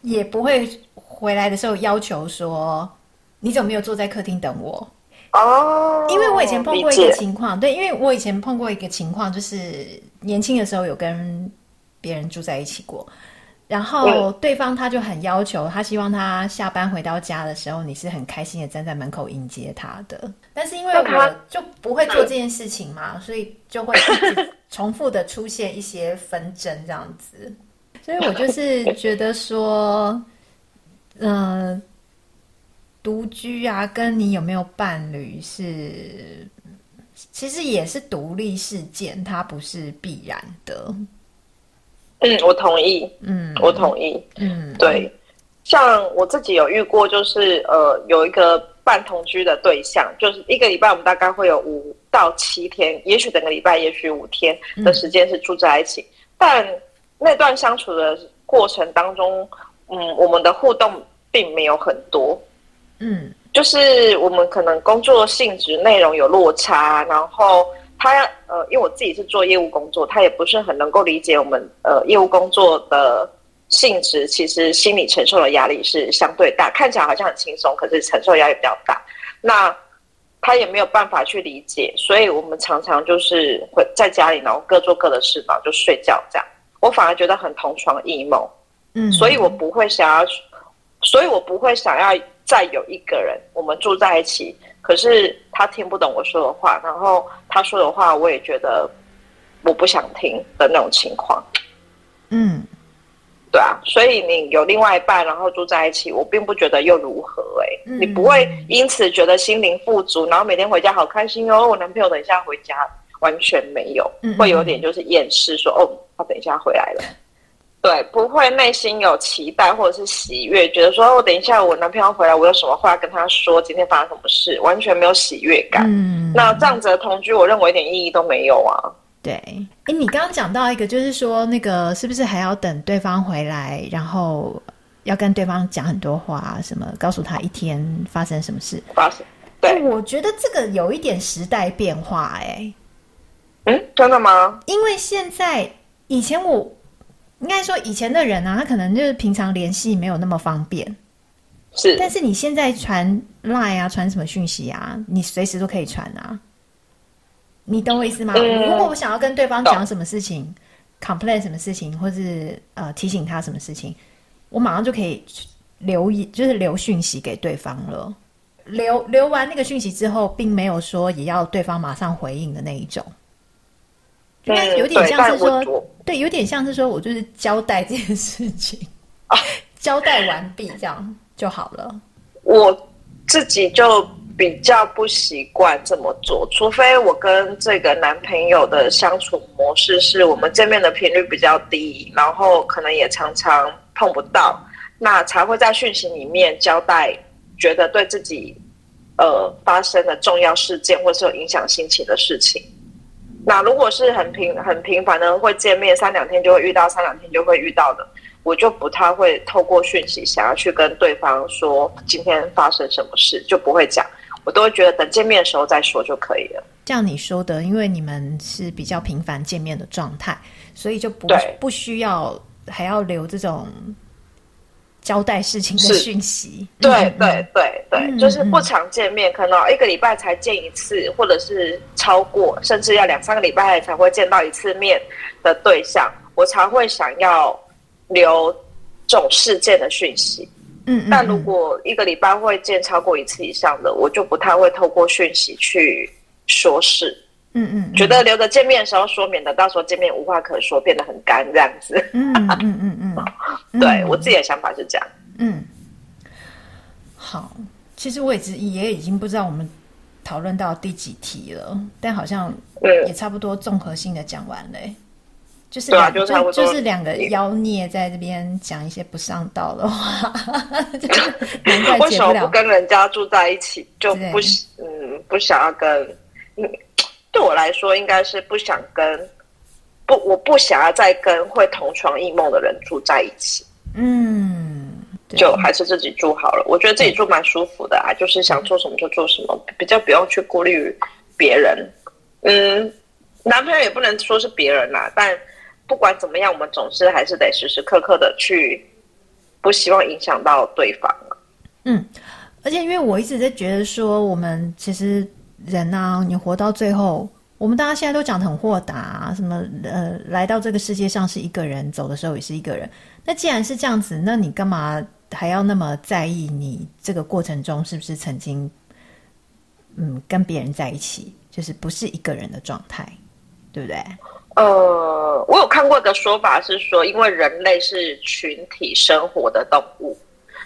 也不会回来的时候要求说，你怎么没有坐在客厅等我？哦，因为我以前碰过一个情况，对，因为我以前碰过一个情况，就是年轻的时候有跟别人住在一起过。然后对方他就很要求，他希望他下班回到家的时候，你是很开心的站在门口迎接他的。但是因为我就不会做这件事情嘛，所以就会重复的出现一些纷争这样子。所以我就是觉得说，嗯、呃，独居啊，跟你有没有伴侣是其实也是独立事件，它不是必然的。嗯，我同意。嗯，我同意。嗯，对。像我自己有遇过，就是呃，有一个半同居的对象，就是一个礼拜我们大概会有五到七天，也许整个礼拜，也许五天的时间是住在一起。嗯、但那段相处的过程当中，嗯，我们的互动并没有很多。嗯，就是我们可能工作性质内容有落差，然后他呃，因为我自己是做业务工作，他也不是很能够理解我们呃业务工作的。性质其实心理承受的压力是相对大，看起来好像很轻松，可是承受压力比较大。那他也没有办法去理解，所以我们常常就是会在家里，然后各做各的事，然后就睡觉这样。我反而觉得很同床异梦，嗯，所以我不会想要，所以我不会想要再有一个人，我们住在一起，可是他听不懂我说的话，然后他说的话我也觉得我不想听的那种情况，嗯。对啊，所以你有另外一半，然后住在一起，我并不觉得又如何哎、欸，嗯、你不会因此觉得心灵富足，然后每天回家好开心哦。我男朋友等一下回家，完全没有，嗯、会有点就是厌世，说哦，他等一下回来了。对，不会内心有期待或者是喜悦，觉得说我等一下我男朋友回来，我有什么话跟他说，今天发生什么事，完全没有喜悦感。嗯、那这样子的同居，我认为一点意义都没有啊。对，哎，你刚刚讲到一个，就是说那个是不是还要等对方回来，然后要跟对方讲很多话，什么告诉他一天发生什么事？发生。对，我觉得这个有一点时代变化，哎，嗯，真的吗？因为现在以前我应该说以前的人啊，他可能就是平常联系没有那么方便，是，但是你现在传 Line 啊，传什么讯息啊，你随时都可以传啊。你懂我意思吗？嗯、如果我想要跟对方讲什么事情懂，complain 什么事情，或是呃提醒他什么事情，我马上就可以留一，就是留讯息给对方了。留留完那个讯息之后，并没有说也要对方马上回应的那一种，应该有点像是说，对，对，有点像是说我就是交代这件事情，啊、交代完毕这样就好了。我自己就。比较不习惯这么做，除非我跟这个男朋友的相处模式是我们见面的频率比较低，然后可能也常常碰不到，那才会在讯息里面交代觉得对自己呃发生的重要事件或是有影响心情的事情。那如果是很频很频繁的会见面，三两天就会遇到，三两天就会遇到的，我就不太会透过讯息想要去跟对方说今天发生什么事，就不会讲。我都会觉得等见面的时候再说就可以了。像你说的，因为你们是比较频繁见面的状态，所以就不不需要还要留这种交代事情的讯息。对对对对，嗯、就是不常见面，嗯、可能一个礼拜才见一次，或者是超过，甚至要两三个礼拜才会见到一次面的对象，我才会想要留这种事件的讯息。嗯，但如果一个礼拜会见超过一次以上的，我就不太会透过讯息去说事。嗯嗯，觉得留着见面的时候说，免得到时候见面无话可说，变得很干这样子。嗯嗯嗯嗯，对我自己的想法是这样。嗯，好，其实我也也已经不知道我们讨论到第几题了，但好像也差不多综合性的讲完了。就是两就就是两个妖孽在这边讲一些不上道的话，为什么不跟人家住在一起？就不嗯不想要跟嗯，对我来说应该是不想跟不我不想要再跟会同床异梦的人住在一起。嗯，就还是自己住好了。我觉得自己住蛮舒服的啊，就是想做什么就做什么，比较不用去顾虑别人。嗯，男朋友也不能说是别人啦，但。不管怎么样，我们总是还是得时时刻刻的去，不希望影响到对方。嗯，而且因为我一直在觉得说，我们其实人啊，你活到最后，我们大家现在都讲得很豁达，什么呃，来到这个世界上是一个人，走的时候也是一个人。那既然是这样子，那你干嘛还要那么在意你这个过程中是不是曾经嗯跟别人在一起，就是不是一个人的状态，对不对？呃，我有看过一个说法是说，因为人类是群体生活的动物，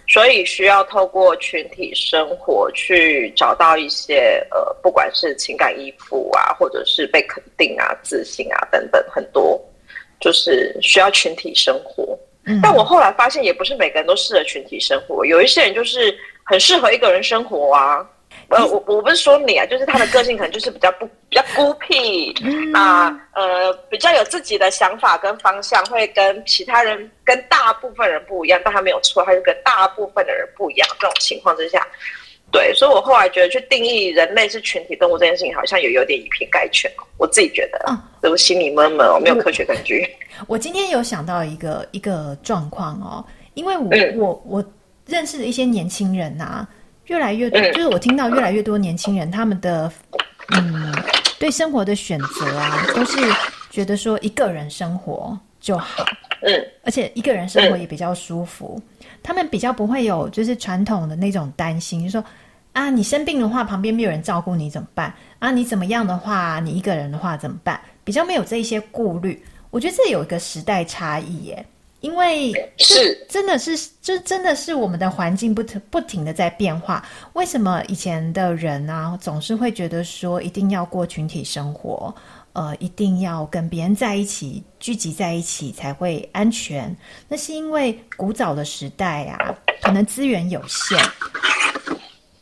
所以需要透过群体生活去找到一些呃，不管是情感依附啊，或者是被肯定啊、自信啊等等，很多就是需要群体生活。嗯，但我后来发现，也不是每个人都适合群体生活，有一些人就是很适合一个人生活啊。呃，我我不是说你啊，就是他的个性可能就是比较不比较孤僻啊，呃，比较有自己的想法跟方向，会跟其他人跟大部分人不一样，但他没有错，他就跟大部分的人不一样。这种情况之下，对，所以我后来觉得去定义人类是群体动物这件事情，好像也有点以偏概全。我自己觉得，嗯，我心里闷闷，我没有科学根据。我，今天有想到一个一个状况哦，因为我、嗯、我我认识的一些年轻人啊。越来越多，就是我听到越来越多年轻人他们的，嗯，对生活的选择啊，都是觉得说一个人生活就好，嗯，而且一个人生活也比较舒服，他们比较不会有就是传统的那种担心，就是说啊，你生病的话，旁边没有人照顾你怎么办？啊，你怎么样的话，你一个人的话怎么办？比较没有这一些顾虑，我觉得这有一个时代差异耶。因为是真的是，这真的是我们的环境不停不停的在变化。为什么以前的人啊，总是会觉得说一定要过群体生活，呃，一定要跟别人在一起，聚集在一起才会安全？那是因为古早的时代啊，可能资源有限，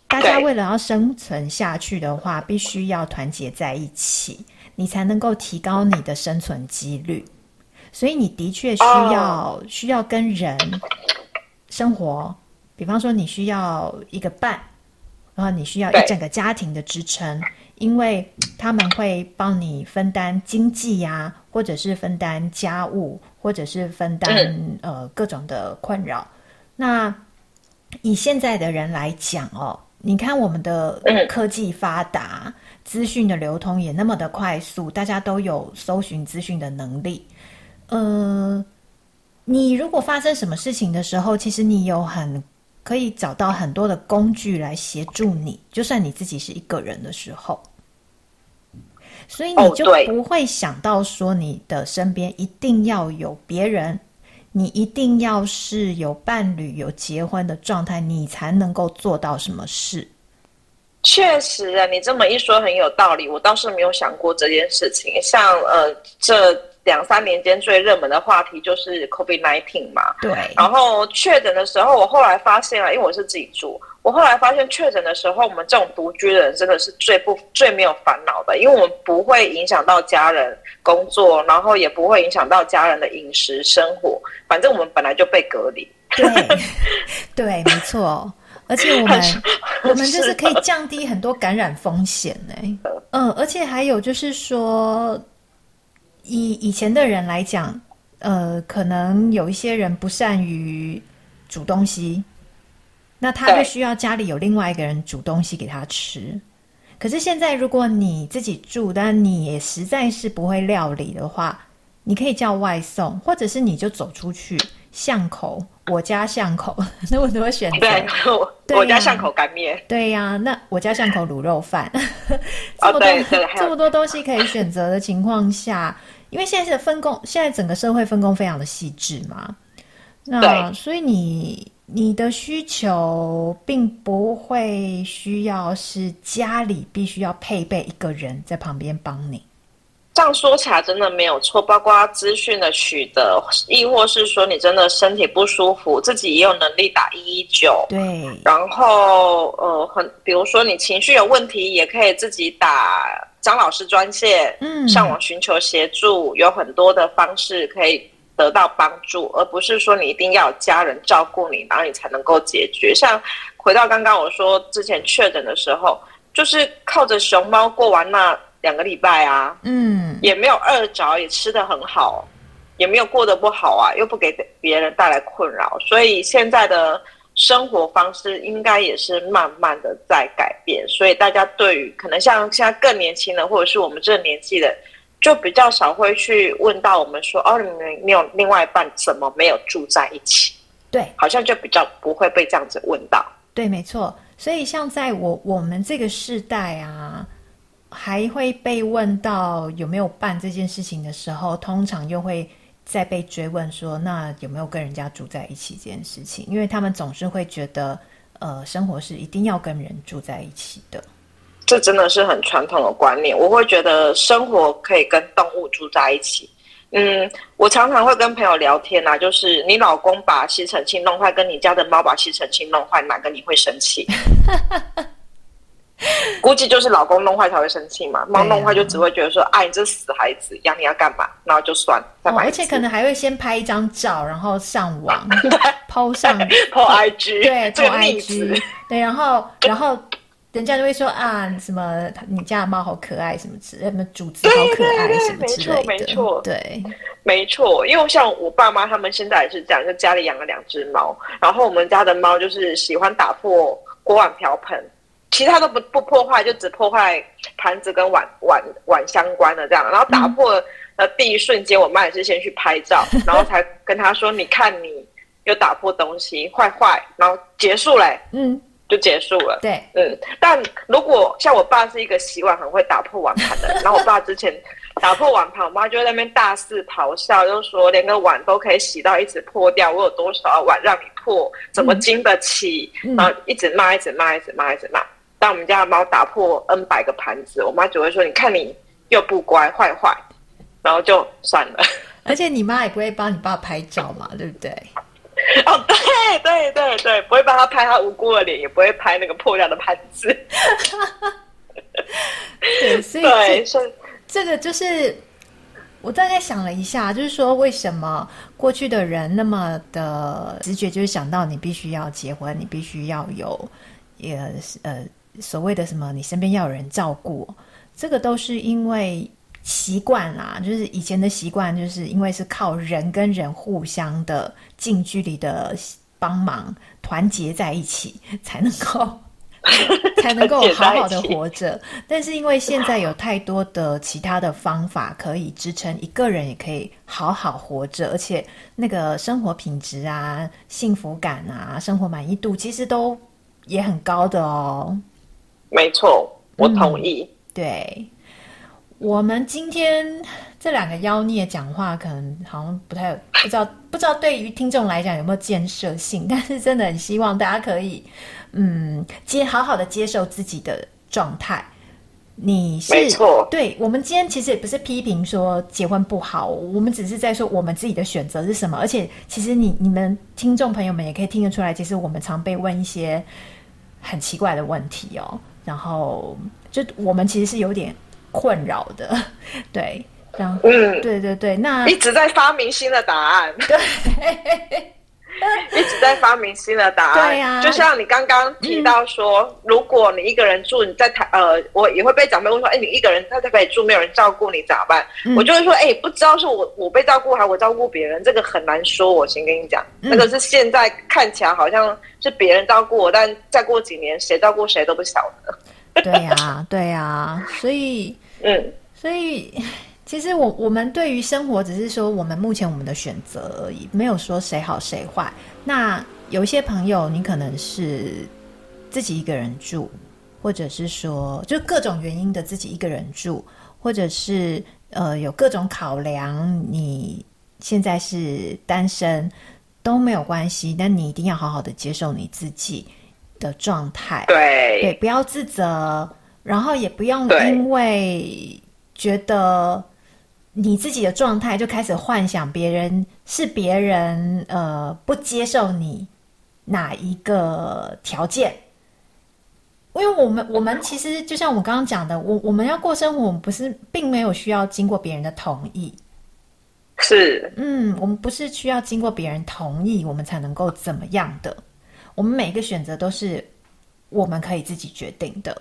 大家为了要生存下去的话，必须要团结在一起，你才能够提高你的生存几率。所以你的确需要、oh. 需要跟人生活，比方说你需要一个伴，然后你需要一整个家庭的支撑，因为他们会帮你分担经济呀、啊，或者是分担家务，或者是分担、嗯、呃各种的困扰。那以现在的人来讲哦，你看我们的科技发达，资讯的流通也那么的快速，大家都有搜寻资讯的能力。呃，你如果发生什么事情的时候，其实你有很可以找到很多的工具来协助你，就算你自己是一个人的时候，所以你就不会想到说你的身边一定要有别人，你一定要是有伴侣、有结婚的状态，你才能够做到什么事。确实啊，你这么一说很有道理，我倒是没有想过这件事情。像呃这。两三年间最热门的话题就是 COVID-19 嘛，对。然后确诊的时候，我后来发现了，因为我是自己住，我后来发现确诊的时候，我们这种独居的人真的是最不最没有烦恼的，因为我们不会影响到家人工作，然后也不会影响到家人的饮食生活，反正我们本来就被隔离。对，对，没错。而且我们我们就是可以降低很多感染风险呢。嗯，而且还有就是说。以以前的人来讲，呃，可能有一些人不善于煮东西，那他会需要家里有另外一个人煮东西给他吃。可是现在，如果你自己住，但你也实在是不会料理的话，你可以叫外送，或者是你就走出去巷口，我家巷口，那我怎么选择？对，我家巷口干面。对呀、啊，那我家巷口卤肉饭。这么多、哦、这么多东西可以选择的情况下。因为现在是分工，现在整个社会分工非常的细致嘛，那所以你你的需求并不会需要是家里必须要配备一个人在旁边帮你。这样说起来真的没有错，包括资讯的取得，亦或是说你真的身体不舒服，自己也有能力打一一九。对，然后呃，很比如说你情绪有问题，也可以自己打。张老师专线，嗯，上网寻求协助，有很多的方式可以得到帮助，而不是说你一定要有家人照顾你，然后你才能够解决。像回到刚刚我说之前确诊的时候，就是靠着熊猫过完那两个礼拜啊，嗯，也没有饿着，也吃得很好，也没有过得不好啊，又不给别人带来困扰，所以现在的。生活方式应该也是慢慢的在改变，所以大家对于可能像现在更年轻的，或者是我们这个年纪的，就比较少会去问到我们说，哦，你们你有另外一半怎么没有住在一起？对，好像就比较不会被这样子问到。对，没错。所以像在我我们这个世代啊，还会被问到有没有办这件事情的时候，通常又会再被追问说，那有没有跟人家住在一起这件事情？因为他们总是会觉得，呃，生活是一定要跟人住在一起的。这真的是很传统的观念。我会觉得生活可以跟动物住在一起。嗯，我常常会跟朋友聊天啊，就是你老公把吸尘器弄坏，跟你家的猫把吸尘器弄坏，哪个你会生气？估计就是老公弄坏才会生气嘛，猫弄坏就只会觉得说，哎、啊，你这死孩子，养你要干嘛？然后就算。哦，而且可能还会先拍一张照，然后上网，po 上，po IG，对，po IG，对，然后，然后。人家就会说啊，什么你家的猫好可爱，什么之类，什么主子好可爱，什么之类的。没错，没错，对，没错。因为像我爸妈他们现在也是这样，就家里养了两只猫，然后我们家的猫就是喜欢打破锅碗瓢盆，其他都不不破坏，就只破坏盘子跟碗碗碗相关的这样。然后打破的第一瞬间，我妈也是先去拍照，然后才跟他说：“你看你又打破东西，坏坏。”然后结束嘞。嗯。就结束了。对，嗯，但如果像我爸是一个洗碗很会打破碗盘的人，然后我爸之前打破碗盘，我妈就在那边大肆咆哮，就说连个碗都可以洗到一直破掉，我有多少碗让你破，怎么经得起？嗯、然后一直骂，一直骂，一直骂，一直骂。当我们家的猫打破 N 百个盘子，我妈只会说：“你看你又不乖，坏坏。”然后就算了。而且你妈也不会帮你爸拍照嘛，对不对？哦，对对对对，不会帮他拍他无辜的脸，也不会拍那个破掉的盘子。对，所以对这，这个就是我大概想了一下，就是说为什么过去的人那么的直觉，就是想到你必须要结婚，你必须要有也呃所谓的什么，你身边要有人照顾，这个都是因为。习惯啦，就是以前的习惯，就是因为是靠人跟人互相的近距离的帮忙，团结在一起，才能够才能够好好的活着。但是因为现在有太多的其他的方法可以支撑一个人也可以好好活着，而且那个生活品质啊、幸福感啊、生活满意度其实都也很高的哦。没错，我同意。嗯，对。我们今天这两个妖孽讲话，可能好像不太不知道，不知道对于听众来讲有没有建设性，但是真的很希望大家可以，嗯，接好好的接受自己的状态。你是没错，对，我们今天其实也不是批评说结婚不好，我们只是在说我们自己的选择是什么。而且，其实你你们听众朋友们也可以听得出来，其实我们常被问一些很奇怪的问题哦。然后，就我们其实是有点。困扰的，对，然后，嗯，对对对，那一直在发明新的答案，对，一直在发明新的答案，对呀、啊，就像你刚刚提到说，嗯、如果你一个人住，你在台，呃，我也会被长辈问说，哎，你一个人在台北住，没有人照顾你咋办？嗯、我就会说，哎，不知道是我我被照顾，还是我照顾别人，这个很难说。我先跟你讲，嗯、那个是现在看起来好像是别人照顾我，但再过几年谁照顾谁都不晓得。对呀、啊，对呀、啊，所以。嗯，所以其实我我们对于生活只是说我们目前我们的选择而已，没有说谁好谁坏。那有一些朋友，你可能是自己一个人住，或者是说就各种原因的自己一个人住，或者是呃有各种考量，你现在是单身都没有关系，但你一定要好好的接受你自己的状态，对对，不要自责。然后也不用因为觉得你自己的状态就开始幻想别人是别人呃不接受你哪一个条件，因为我们我们其实就像我刚刚讲的，我我们要过生活，我们不是并没有需要经过别人的同意，是。嗯，我们不是需要经过别人同意我们才能够怎么样的，我们每一个选择都是我们可以自己决定的。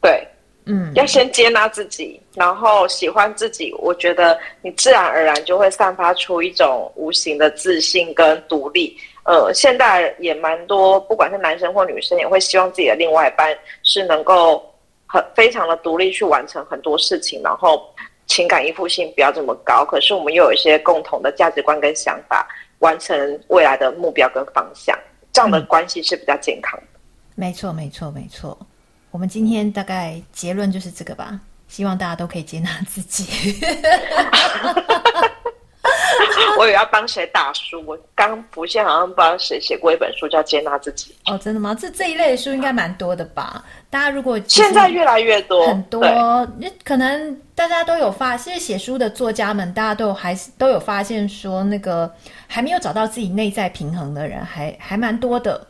对，嗯，要先接纳自己，然后喜欢自己。我觉得你自然而然就会散发出一种无形的自信跟独立。呃，现在也蛮多，不管是男生或女生，也会希望自己的另外一半是能够很非常的独立去完成很多事情，然后情感依附性不要这么高。可是我们又有一些共同的价值观跟想法，完成未来的目标跟方向，这样的关系是比较健康的。嗯，没错，没错，没错。我们今天大概结论就是这个吧，希望大家都可以接纳自己。我也要帮谁打书？我刚不是好像不知道谁写过一本书叫《接纳自己》。哦，真的吗？这这一类的书应该蛮多的吧？大家如果现在越来越多，很多，可能大家都有发现，写书的作家们，大家都还是都有发现说，那个还没有找到自己内在平衡的人还，还还蛮多的。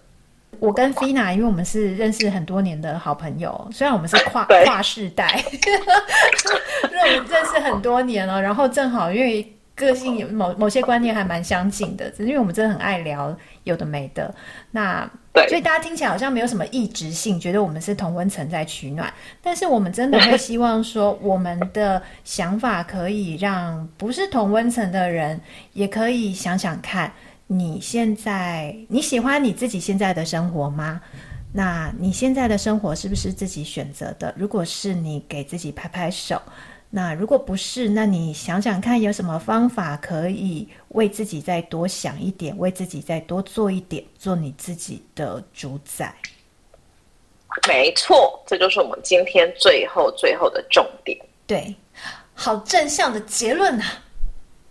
我跟 Fina，因为我们是认识很多年的好朋友，虽然我们是跨跨世代，认认识很多年了，然后正好因为个性有某某些观念还蛮相近的，只是因为我们真的很爱聊有的没的，那所以大家听起来好像没有什么异质性，觉得我们是同温层在取暖，但是我们真的会希望说，我们的想法可以让不是同温层的人也可以想想看。你现在你喜欢你自己现在的生活吗？那你现在的生活是不是自己选择的？如果是，你给自己拍拍手。那如果不是，那你想想看，有什么方法可以为自己再多想一点，为自己再多做一点，做你自己的主宰。没错，这就是我们今天最后最后的重点。对，好正向的结论啊！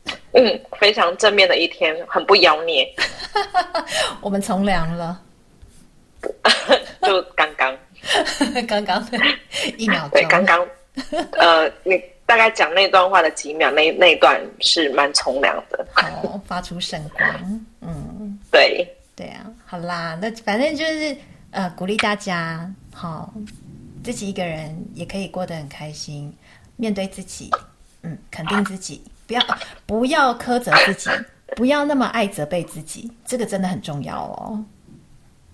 嗯，非常正面的一天，很不妖孽。我们从良了，就刚刚，刚刚一秒钟，对，刚刚，呃，你大概讲那段话的几秒，那那段是蛮从良的，哦，发出圣光，嗯，对，对啊，好啦，那反正就是呃，鼓励大家，好、哦，自己一个人也可以过得很开心，面对自己，嗯，肯定自己。不要 不要苛责自己，不要那么爱责备自己，这个真的很重要哦。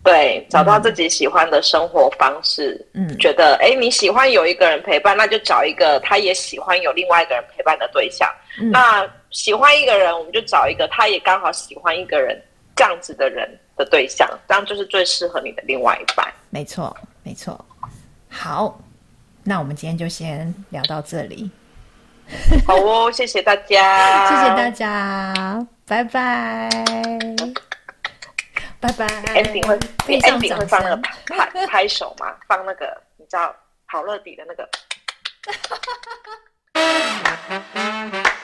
对，找到自己喜欢的生活方式，嗯，觉得哎，你喜欢有一个人陪伴，那就找一个他也喜欢有另外一个人陪伴的对象。嗯，那喜欢一个人，我们就找一个他也刚好喜欢一个人这样子的人的对象，这样就是最适合你的另外一半。没错，没错。好，那我们今天就先聊到这里。好哦，谢谢大家，谢谢大家，拜拜，拜拜。ending 会，ending 会放那个拍拍手吗？放那个你知道好乐迪的那个。